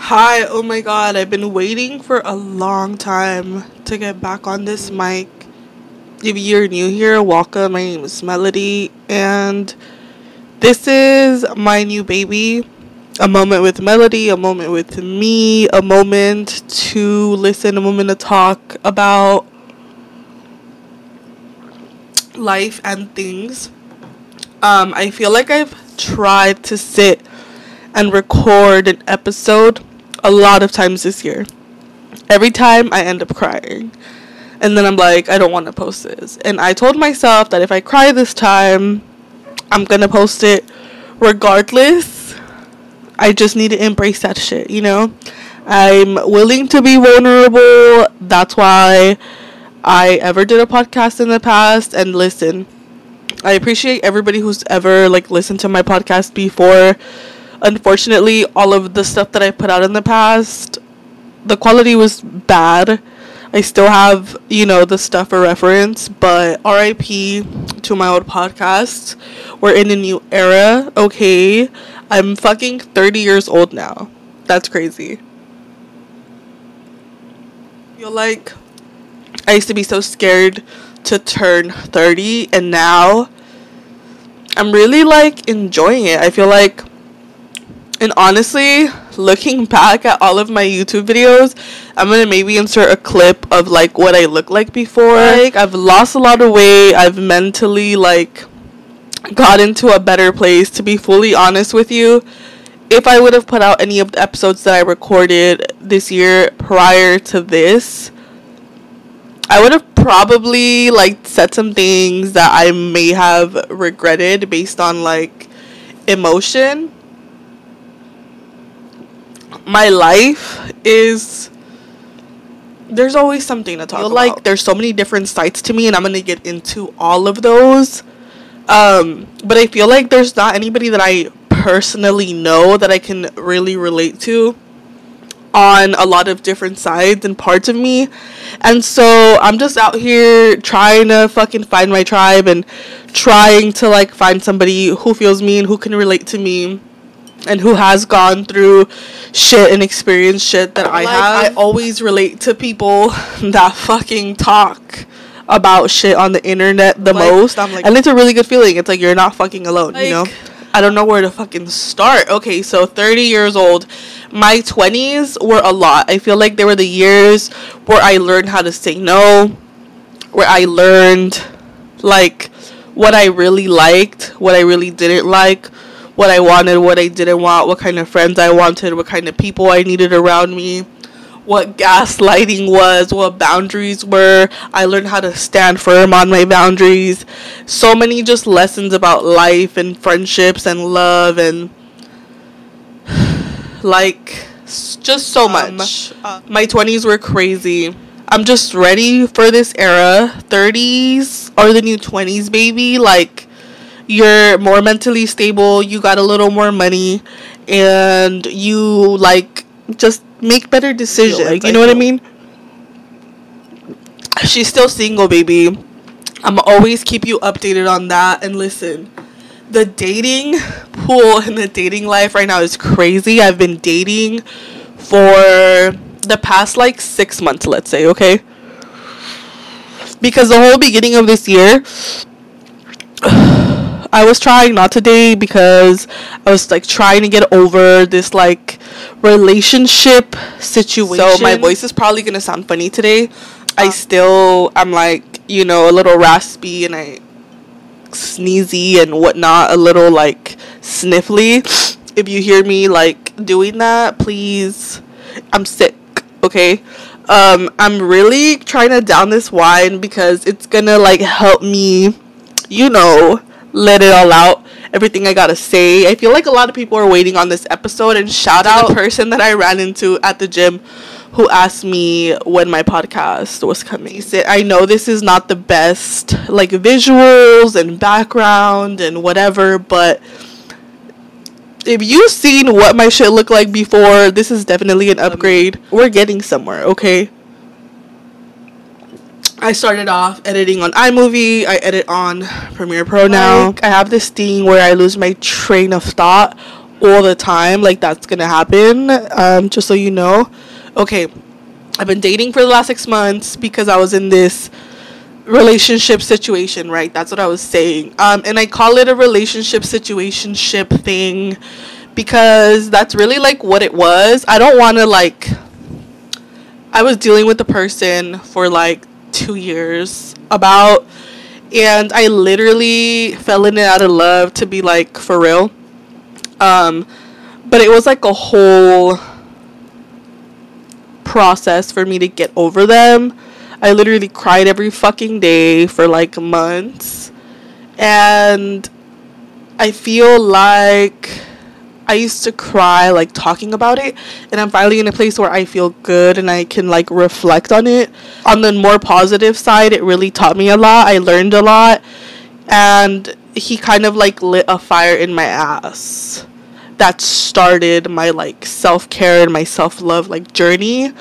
Hi, oh my god, I've been waiting for a long time to get back on this mic. If you're new here, welcome. My name is Melody, and this is my new baby. A moment with Melody, a moment with me, a moment to listen, a moment to talk about life and things. Um, I feel like I've tried to sit and record an episode a lot of times this year. Every time I end up crying. And then I'm like, I don't want to post this. And I told myself that if I cry this time, I'm going to post it regardless. I just need to embrace that shit, you know? I'm willing to be vulnerable. That's why I ever did a podcast in the past. And listen, I appreciate everybody who's ever like listened to my podcast before unfortunately, all of the stuff that I put out in the past, the quality was bad. I still have, you know, the stuff for reference, but RIP to my old podcast. We're in a new era, okay? I'm fucking 30 years old now. That's crazy. Feel like I used to be so scared to turn 30, and now I'm really like enjoying it. I feel like and honestly, looking back at all of my YouTube videos, I'm gonna maybe insert a clip of like what I looked like before. Like I've lost a lot of weight. I've mentally like got into a better place. To be fully honest with you, if I would have put out any of the episodes that I recorded this year prior to this, I would have probably like said some things that I may have regretted based on like emotion my life is there's always something to talk about. Like there's so many different sides to me, and I'm gonna get into all of those. Um, but I feel like there's not anybody that I personally know that I can really relate to on a lot of different sides and parts of me. And so I'm just out here trying to fucking find my tribe and trying to like find somebody who feels me and who can relate to me and who has gone through shit and experienced shit that I like, have. I always relate to people that fucking talk about shit on the internet the like, most. I'm like, and it's a really good feeling. It's like you're not fucking alone, like, you know? I don't know where to fucking start. Okay, so 30 years old. My 20s were a lot. I feel like they were the years where I learned how to say no, where I learned like what I really liked, what I really didn't like, what I wanted, what I didn't want, what kind of friends I wanted, what kind of people I needed around me, what gaslighting was, what boundaries were. I learned how to stand firm on my boundaries. So many just lessons about life and friendships and love and like just so um, much. Uh, my 20s were crazy. I'm just ready for this era. 30s are the new 20s, baby. Like you're more mentally stable, you got a little more money, and you like just make better decisions. Like, you know what I mean? She's still single, baby. I'm always keep you updated on that. And listen, the dating pool and the dating life right now is crazy. I've been dating for the past like six months, let's say, okay? Because the whole beginning of this year, I was trying not to date because I was like trying to get over this like relationship situation. So my voice is probably gonna sound funny today. I still I'm like, you know, a little raspy and I sneezy and whatnot, a little like sniffly. If you hear me like doing that, please I'm sick, okay? Um, I'm really trying to down this wine because it's gonna like help me, you know, let it all out. Everything I gotta say. I feel like a lot of people are waiting on this episode. And shout out the person that I ran into at the gym who asked me when my podcast was coming. He said, I know this is not the best, like visuals and background and whatever, but if you've seen what my shit looked like before, this is definitely an upgrade. We're getting somewhere, okay? I started off editing on iMovie. I edit on Premiere Pro now. Like, I have this thing where I lose my train of thought all the time. Like that's gonna happen. Um, just so you know. Okay, I've been dating for the last six months because I was in this relationship situation, right? That's what I was saying. Um, and I call it a relationship situation ship thing because that's really like what it was. I don't want to like. I was dealing with the person for like two years about, and I literally fell in and out of love to be like for real. Um, but it was like a whole process for me to get over them. I literally cried every fucking day for like months. And I feel like I used to cry like talking about it and I'm finally in a place where I feel good and I can like reflect on it. On the more positive side, it really taught me a lot. I learned a lot and he kind of like lit a fire in my ass that started my like self-care and my self-love like journey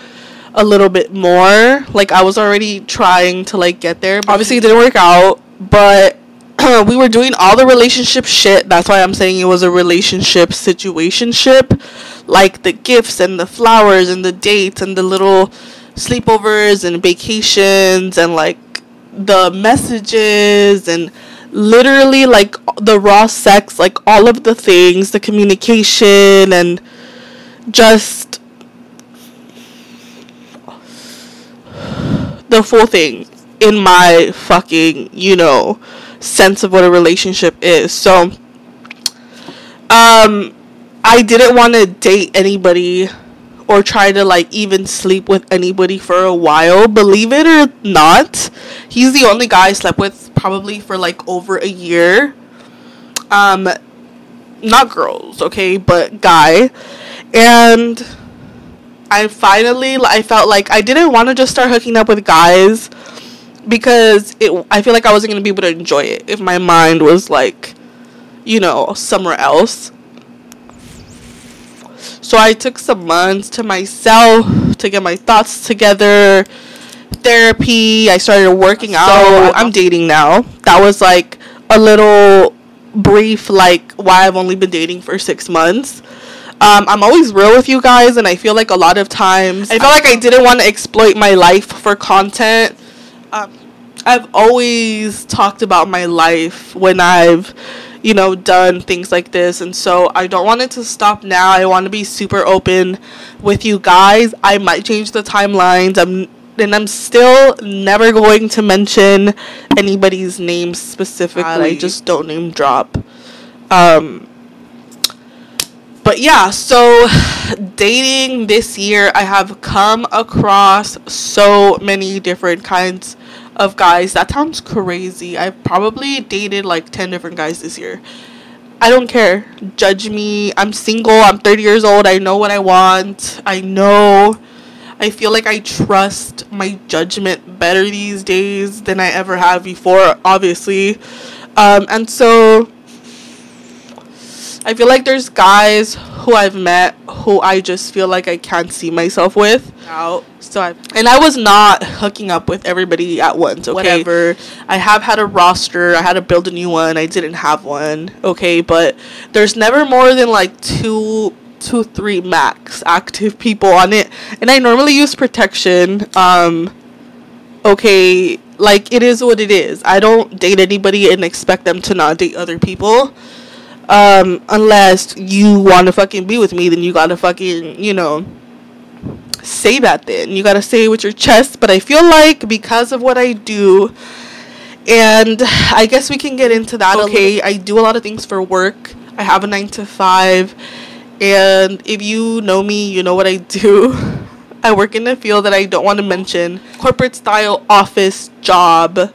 a little bit more. Like I was already trying to like get there. But Obviously it didn't work out, but we were doing all the relationship shit. That's why I'm saying it was a relationship situation ship. Like the gifts and the flowers and the dates and the little sleepovers and vacations and like the messages and literally like the raw sex, like all of the things, the communication and just the full thing in my fucking, you know, sense of what a relationship is. So um I didn't want to date anybody or try to like even sleep with anybody for a while. Believe it or not, he's the only guy I slept with probably for like over a year. Um not girls, okay, but guy. And I finally I felt like I didn't want to just start hooking up with guys because it I feel like I wasn't going to be able to enjoy it if my mind was like you know somewhere else. So I took some months to myself to get my thoughts together. Therapy, I started working so out. I'm dating now. That was like a little brief like why I've only been dating for 6 months. Um, I'm always real with you guys, and I feel like a lot of times I feel like I didn't want to exploit my life for content. Um, I've always talked about my life when I've, you know, done things like this, and so I don't want it to stop now. I want to be super open with you guys. I might change the timelines. I'm and I'm still never going to mention anybody's name specifically. I just don't name drop. Um, but yeah, so dating this year, I have come across so many different kinds of guys. That sounds crazy. I've probably dated like 10 different guys this year. I don't care. Judge me. I'm single. I'm 30 years old. I know what I want. I know. I feel like I trust my judgment better these days than I ever have before, obviously. Um, and so I feel like there's guys who I've met who I just feel like I can't see myself with out. So I and I was not hooking up with everybody at once. Okay, whatever. I have had a roster. I had to build a new one. I didn't have one. Okay, but there's never more than like two two three max active people on it and i normally use protection um okay like it is what it is i don't date anybody and expect them to not date other people um, unless you want to fucking be with me, then you gotta fucking, you know, say that then. You gotta say it with your chest. But I feel like because of what I do, and I guess we can get into that. Okay, I do a lot of things for work. I have a nine to five. And if you know me, you know what I do. I work in a field that I don't want to mention corporate style office job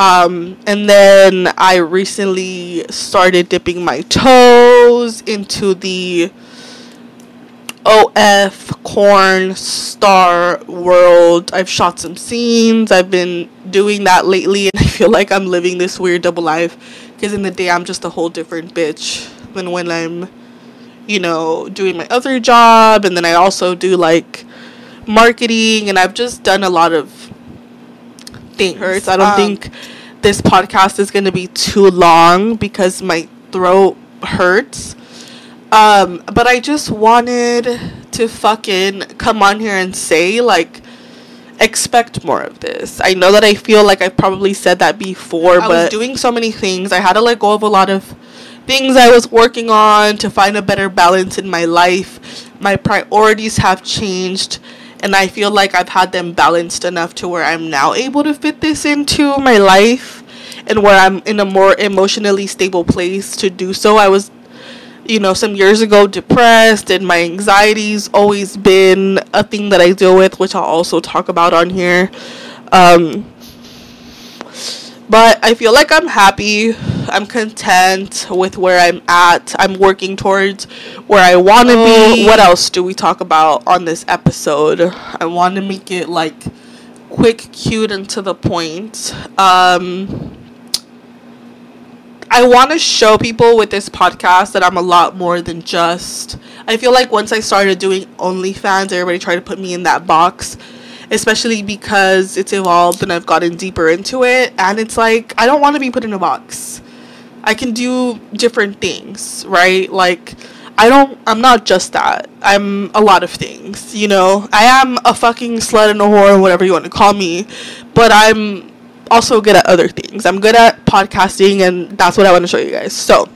um, and then I recently started dipping my toes into the OF corn star world. I've shot some scenes. I've been doing that lately, and I feel like I'm living this weird double life. Because in the day, I'm just a whole different bitch than when I'm, you know, doing my other job. And then I also do like marketing, and I've just done a lot of things. Hurts. I don't um, think this podcast is going to be too long because my throat hurts. Um, but I just wanted to fucking come on here and say, like, expect more of this. I know that I feel like I've probably said that before, I but I was doing so many things. I had to let go of a lot of things I was working on to find a better balance in my life. My priorities have changed, and I feel like I've had them balanced enough to where I'm now able to fit this into my life and where I'm in a more emotionally stable place to do so. I was you know, some years ago depressed and my anxiety's always been a thing that I deal with, which I'll also talk about on here. Um, but I feel like I'm happy. I'm content with where I'm at. I'm working towards where I want to be. What else do we talk about on this episode? I want to make it like quick, cute, and to the point. Um, I want to show people with this podcast that I'm a lot more than just. I feel like once I started doing OnlyFans, everybody tried to put me in that box, especially because it's evolved and I've gotten deeper into it. And it's like, I don't want to be put in a box. I can do different things, right? Like, I don't, I'm not just that. I'm a lot of things, you know? I am a fucking slut and a whore, whatever you want to call me, but I'm also good at other things. I'm good at podcasting, and that's what I want to show you guys. So,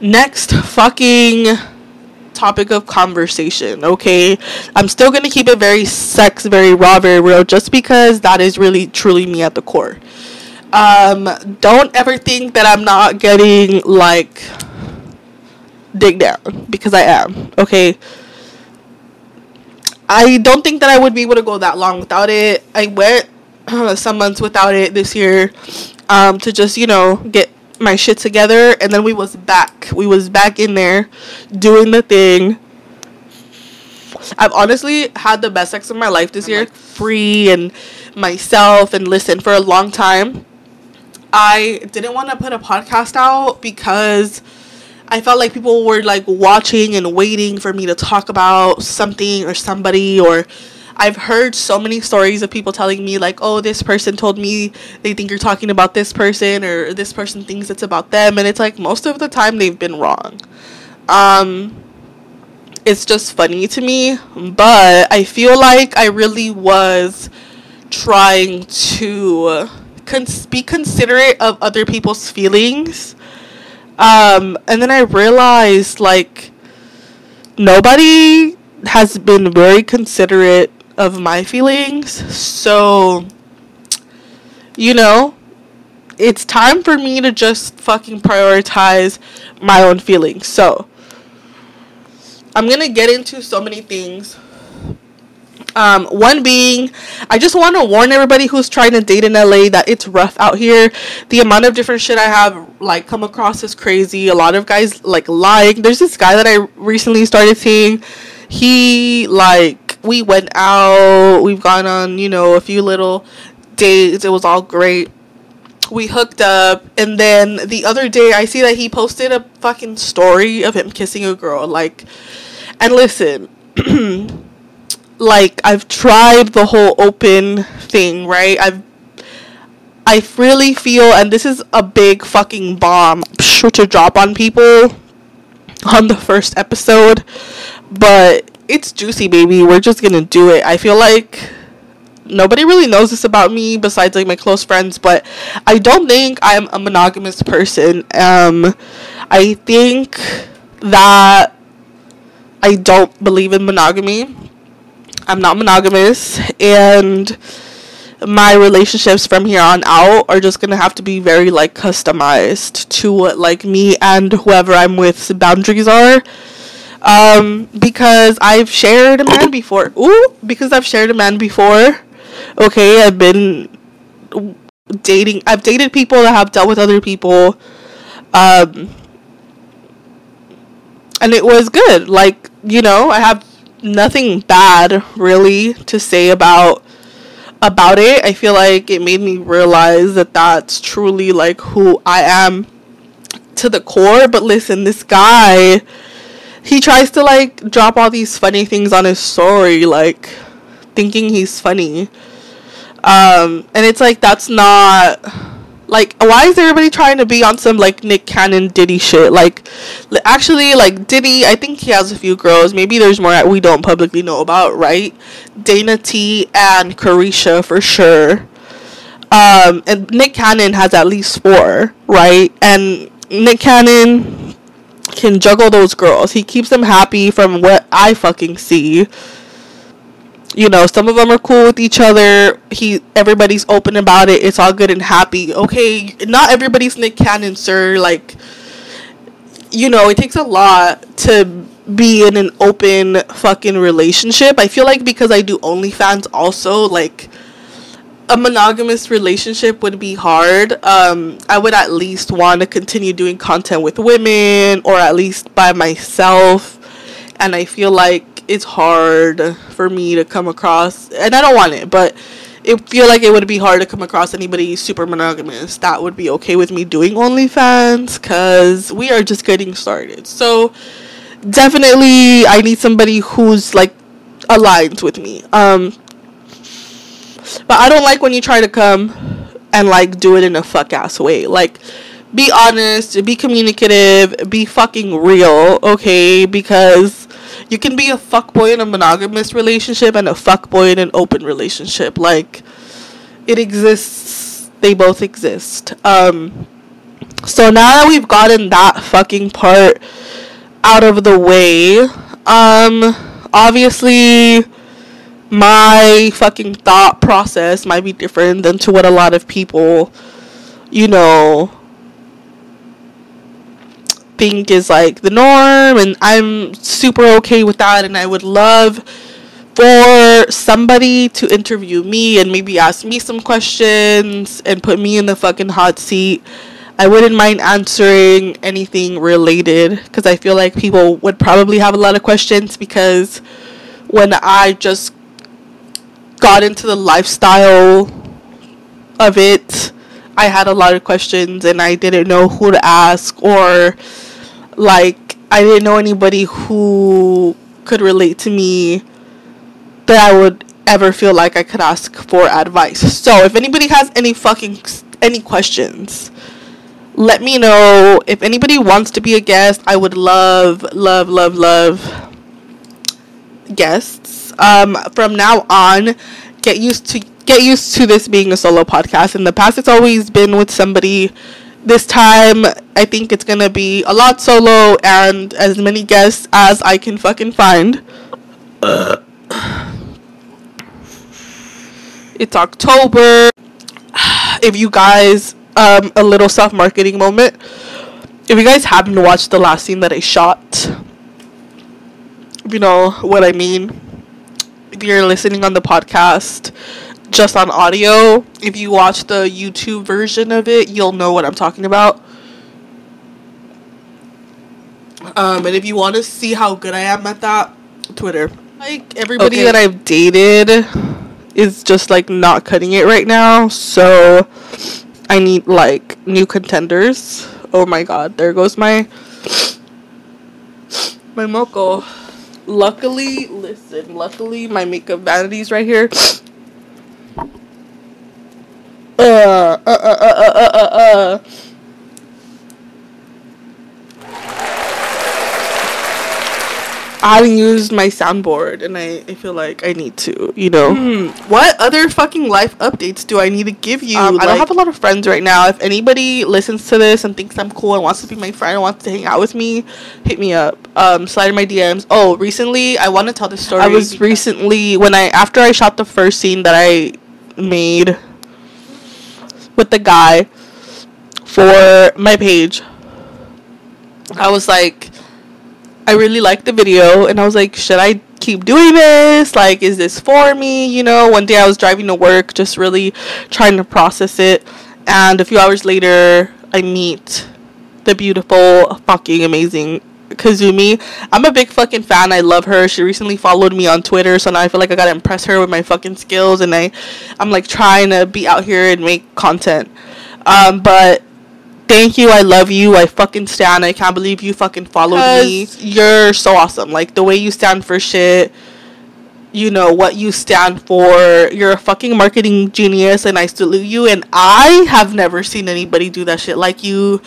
next fucking topic of conversation, okay? I'm still gonna keep it very sex, very raw, very real, just because that is really truly me at the core. Um, don't ever think that I'm not getting like dig down because I am, okay? I don't think that I would be able to go that long without it. I went some months without it this year um, to just you know get my shit together and then we was back. We was back in there doing the thing. I've honestly had the best sex of my life this I'm year like free and myself and listen for a long time. I didn't want to put a podcast out because i felt like people were like watching and waiting for me to talk about something or somebody or I've heard so many stories of people telling me like, "Oh, this person told me they think you're talking about this person or this person thinks it's about them." And it's like most of the time they've been wrong. Um it's just funny to me, but I feel like I really was trying to cons- be considerate of other people's feelings. Um and then I realized like nobody has been very considerate of my feelings. So, you know, it's time for me to just fucking prioritize my own feelings. So, I'm gonna get into so many things. Um, one being, I just want to warn everybody who's trying to date in LA that it's rough out here. The amount of different shit I have like come across is crazy. A lot of guys like lying. There's this guy that I recently started seeing. He like we went out. We've gone on, you know, a few little dates. It was all great. We hooked up, and then the other day, I see that he posted a fucking story of him kissing a girl. Like, and listen, like I've tried the whole open thing, right? I've I really feel, and this is a big fucking bomb sure to drop on people on the first episode, but it's juicy, baby. We're just gonna do it. I feel like nobody really knows this about me besides like my close friends, but I don't think I'm a monogamous person. Um, I think that I don't believe in monogamy. I'm not monogamous, and my relationships from here on out are just gonna have to be very like customized to what like me and whoever I'm with's boundaries are um, because I've shared a man before. Ooh, because I've shared a man before. Okay, I've been dating. I've dated people that have dealt with other people. Um, and it was good. Like, you know, I have nothing bad really to say about about it. I feel like it made me realize that that's truly like who I am to the core. But listen, this guy he tries to like drop all these funny things on his story, like thinking he's funny. Um, and it's like that's not Like, why is everybody trying to be on some like Nick Cannon Diddy shit? Like, actually, like Diddy, I think he has a few girls. Maybe there's more we don't publicly know about, right? Dana T and Caresha for sure. Um, and Nick Cannon has at least four, right? And Nick Cannon can juggle those girls. He keeps them happy from what I fucking see. You know some of them are cool with each other. He everybody's open about it. It's all good and happy. Okay not everybody's nick cannon sir. Like you know it takes a lot to be in an open fucking relationship. I feel like because i do onlyfans also like a monogamous relationship would be hard um i would at least want to continue doing content with women or at least by myself and i feel like it's hard for me to come across, and I don't want it, but it feel like it would be hard to come across anybody super monogamous that would be okay with me doing OnlyFans because we are just getting started. So definitely, I need somebody who's like aligned with me. Um, but I don't like when you try to come and like do it in a fuck ass way. Like, be honest, be communicative, be fucking real, okay? Because you can be a fuckboy in a monogamous relationship and a fuckboy in an open relationship. Like it exists. They both exist. Um so now that we've gotten that fucking part out of the way, um obviously my fucking thought process might be different than to what a lot of people you know think is like the norm and I'm super okay with that and I would love for somebody to interview me and maybe ask me some questions and put me in the fucking hot seat. I wouldn't mind answering anything related because I feel like people would probably have a lot of questions because when I just got into the lifestyle of it, I had a lot of questions and I didn't know who to ask or like I didn't know anybody who could relate to me that I would ever feel like I could ask for advice. So if anybody has any fucking any questions, let me know. If anybody wants to be a guest, I would love, love, love, love guests. Um, from now on, get used to get used to this being a solo podcast. In the past, it's always been with somebody this time I think it's gonna be a lot solo and as many guests as I can fucking find. Uh. It's October. If you guys, um, a little self marketing moment. If you guys happen to watch the last scene that I shot, you know what I mean. If you're listening on the podcast, just on audio. If you watch the YouTube version of it, you'll know what I'm talking about. Um, and if you want to see how good I am at that, Twitter. Like everybody okay. that I've dated is just like not cutting it right now, so I need like new contenders. Oh my god, there goes my my moco. Luckily, listen, luckily my makeup vanity's right here uh, uh, uh, uh, uh, uh, uh. I haven't used my soundboard and I, I feel like I need to, you know. Hmm. What other fucking life updates do I need to give you? Um, I don't have a lot of friends right now. If anybody listens to this and thinks I'm cool and wants to be my friend and wants to hang out with me, hit me up. Um, slide in my DMs. Oh, recently I want to tell the story. I was recently when I after I shot the first scene that I made with the guy for my page. I was like, I really liked the video, and I was like, should I keep doing this? Like, is this for me? You know, one day I was driving to work, just really trying to process it, and a few hours later, I meet the beautiful, fucking amazing Kazumi. I'm a big fucking fan. I love her. She recently followed me on Twitter, so now I feel like I gotta impress her with my fucking skills, and I, I'm like trying to be out here and make content. Um, but thank you. I love you. I fucking stand. I can't believe you fucking followed me. You're so awesome. Like the way you stand for shit. you know what you stand for. You're a fucking marketing genius and I salute you and I have never seen anybody do that shit like you.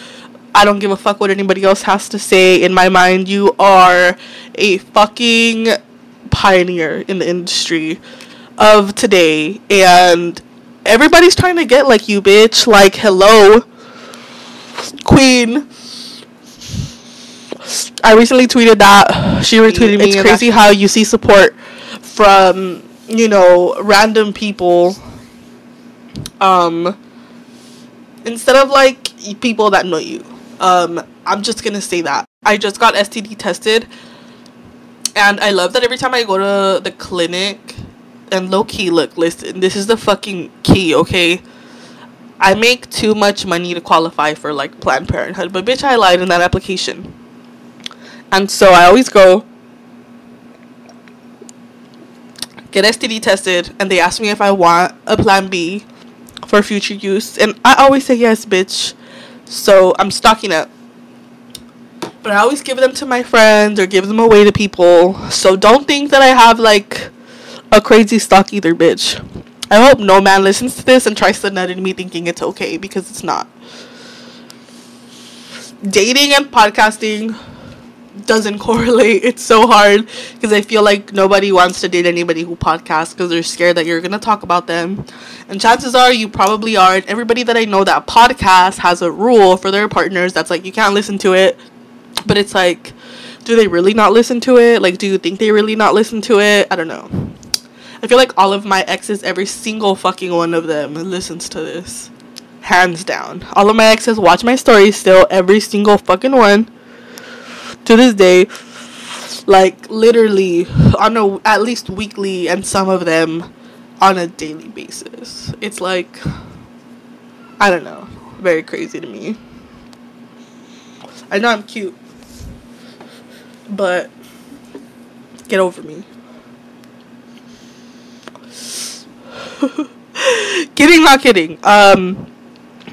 I don't give a fuck what anybody else has to say. In my mind, you are a fucking pioneer in the industry of today and everybody's trying to get like you, bitch. Like, hello, queen. I recently tweeted that she retweeted me. It's crazy how you see support from you know random people um instead of like people that know you um i'm just gonna say that i just got std tested and i love that every time i go to the clinic and low key look listen this is the fucking key okay i make too much money to qualify for like planned parenthood but bitch i lied in that application and so i always go get STD tested, and they ask me if I want a plan B for future use. And I always say yes, bitch. So I'm stocking up. But I always give them to my friends or give them away to people. So don't think that I have like a crazy stock either, bitch. I hope no man listens to this and tries to nut in me thinking it's okay because it's not. Dating and podcasting doesn't correlate. It's so hard because I feel like nobody wants to date anybody who podcasts because they're scared that you're going to talk about them. And chances are you probably are. And everybody that I know that podcast has a rule for their partners that's like you can't listen to it. But it's like, do they really not listen to it? Like, do you think they really not listen to it? I don't know. I feel like all of my exes, every single fucking one of them listens to this. Hands down. All of my exes watch my stories still, every single fucking one. To this day like literally on a at least weekly and some of them on a daily basis. It's like i don't know. Very crazy to me. I know i'm cute but get over me kidding not kidding um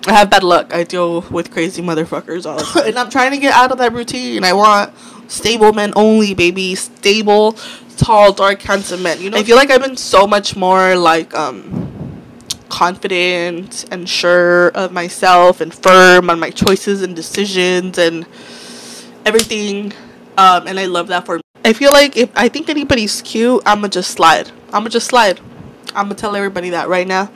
I have bad luck. I deal with crazy motherfuckers all the time. and I'm trying to get out of that routine. I want stable men only, baby. Stable, tall, dark, handsome men. You know, I feel like I've been so much more like um confident and sure of myself and firm on my choices and decisions and everything. Um, and I love that for me. I feel like if I think anybody's cute, I'ma just slide. I'ma just slide. I'ma tell everybody that right now.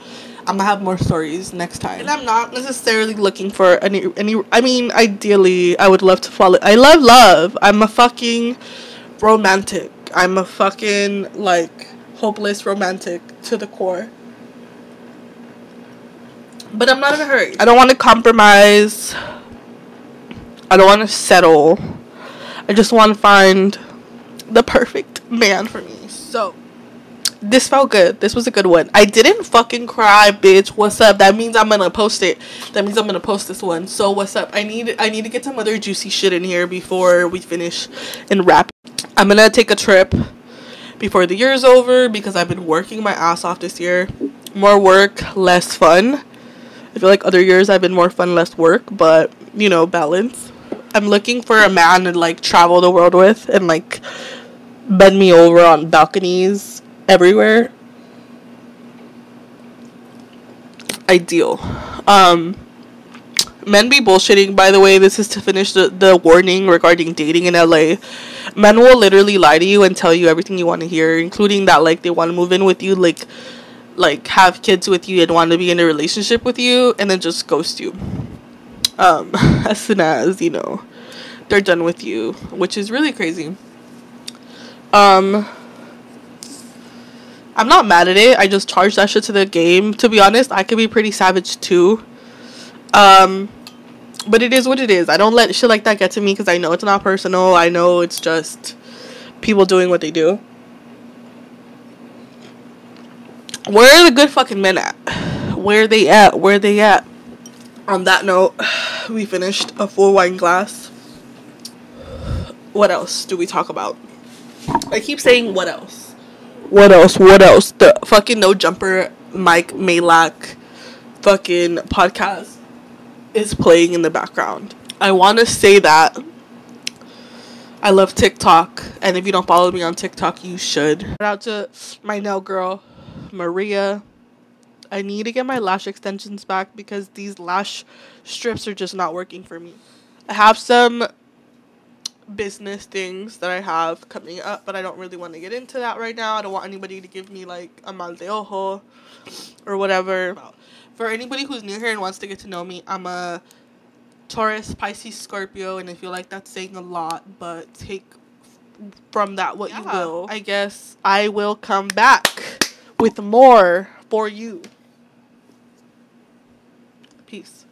I'm gonna have more stories next time. And I'm not necessarily looking for any any. I mean, ideally, I would love to follow. I love love. I'm a fucking romantic. I'm a fucking like hopeless romantic to the core. But I'm not in a hurry. I don't want to compromise. I don't want to settle. I just want to find the perfect man for me. So this felt good. This was a good one. I didn't fucking cry, bitch. What's up? That means I'm gonna post it. That means I'm gonna post this one. So what's up? I need I need to get some other juicy shit in here before we finish and wrap. I'm gonna take a trip before the year's over because I've been working my ass off this year. More work, less fun. I feel like other years I've been more fun, less work, but you know, balance. I'm looking for a man to like travel the world with and like bend me over on balconies everywhere. Ideal. Um, men be bullshitting, by the way. This is to finish the, the warning regarding dating in LA. Men will literally lie to you and tell you everything you want to hear, including that, like, they want to move in with you, like, like have kids with you and want to be in a relationship with you, and then just ghost you. Um, as soon as, you know, they're done with you, which is really crazy. Um, I'm not mad at it. I just charged that shit to the game. To be honest, I could be pretty savage too. Um, but it is what it is. I don't let shit like that get to me because I know it's not personal. I know it's just people doing what they do. Where are the good fucking men at? Where are they at? Where are they at? On that note, we finished a full wine glass. What else do we talk about? I keep saying what else what else? What else? The fucking no jumper Mike Majlak fucking podcast is playing in the background. I want to say that I love TikTok, and if you don't follow me on TikTok, you should. Shout out to my nail girl, Maria. I need to get my lash extensions back because these lash strips are just not working for me. I have some business things that I have coming up, but I don't really want to get into that right now. I don't want anybody to give me like a mal de ojo or whatever. For anybody who's new here and wants to get to know me, I'm a Taurus, Pisces, Scorpio, and I feel like that's saying a lot, but take from that what yeah. you will. I guess I will come back with more for you. Peace.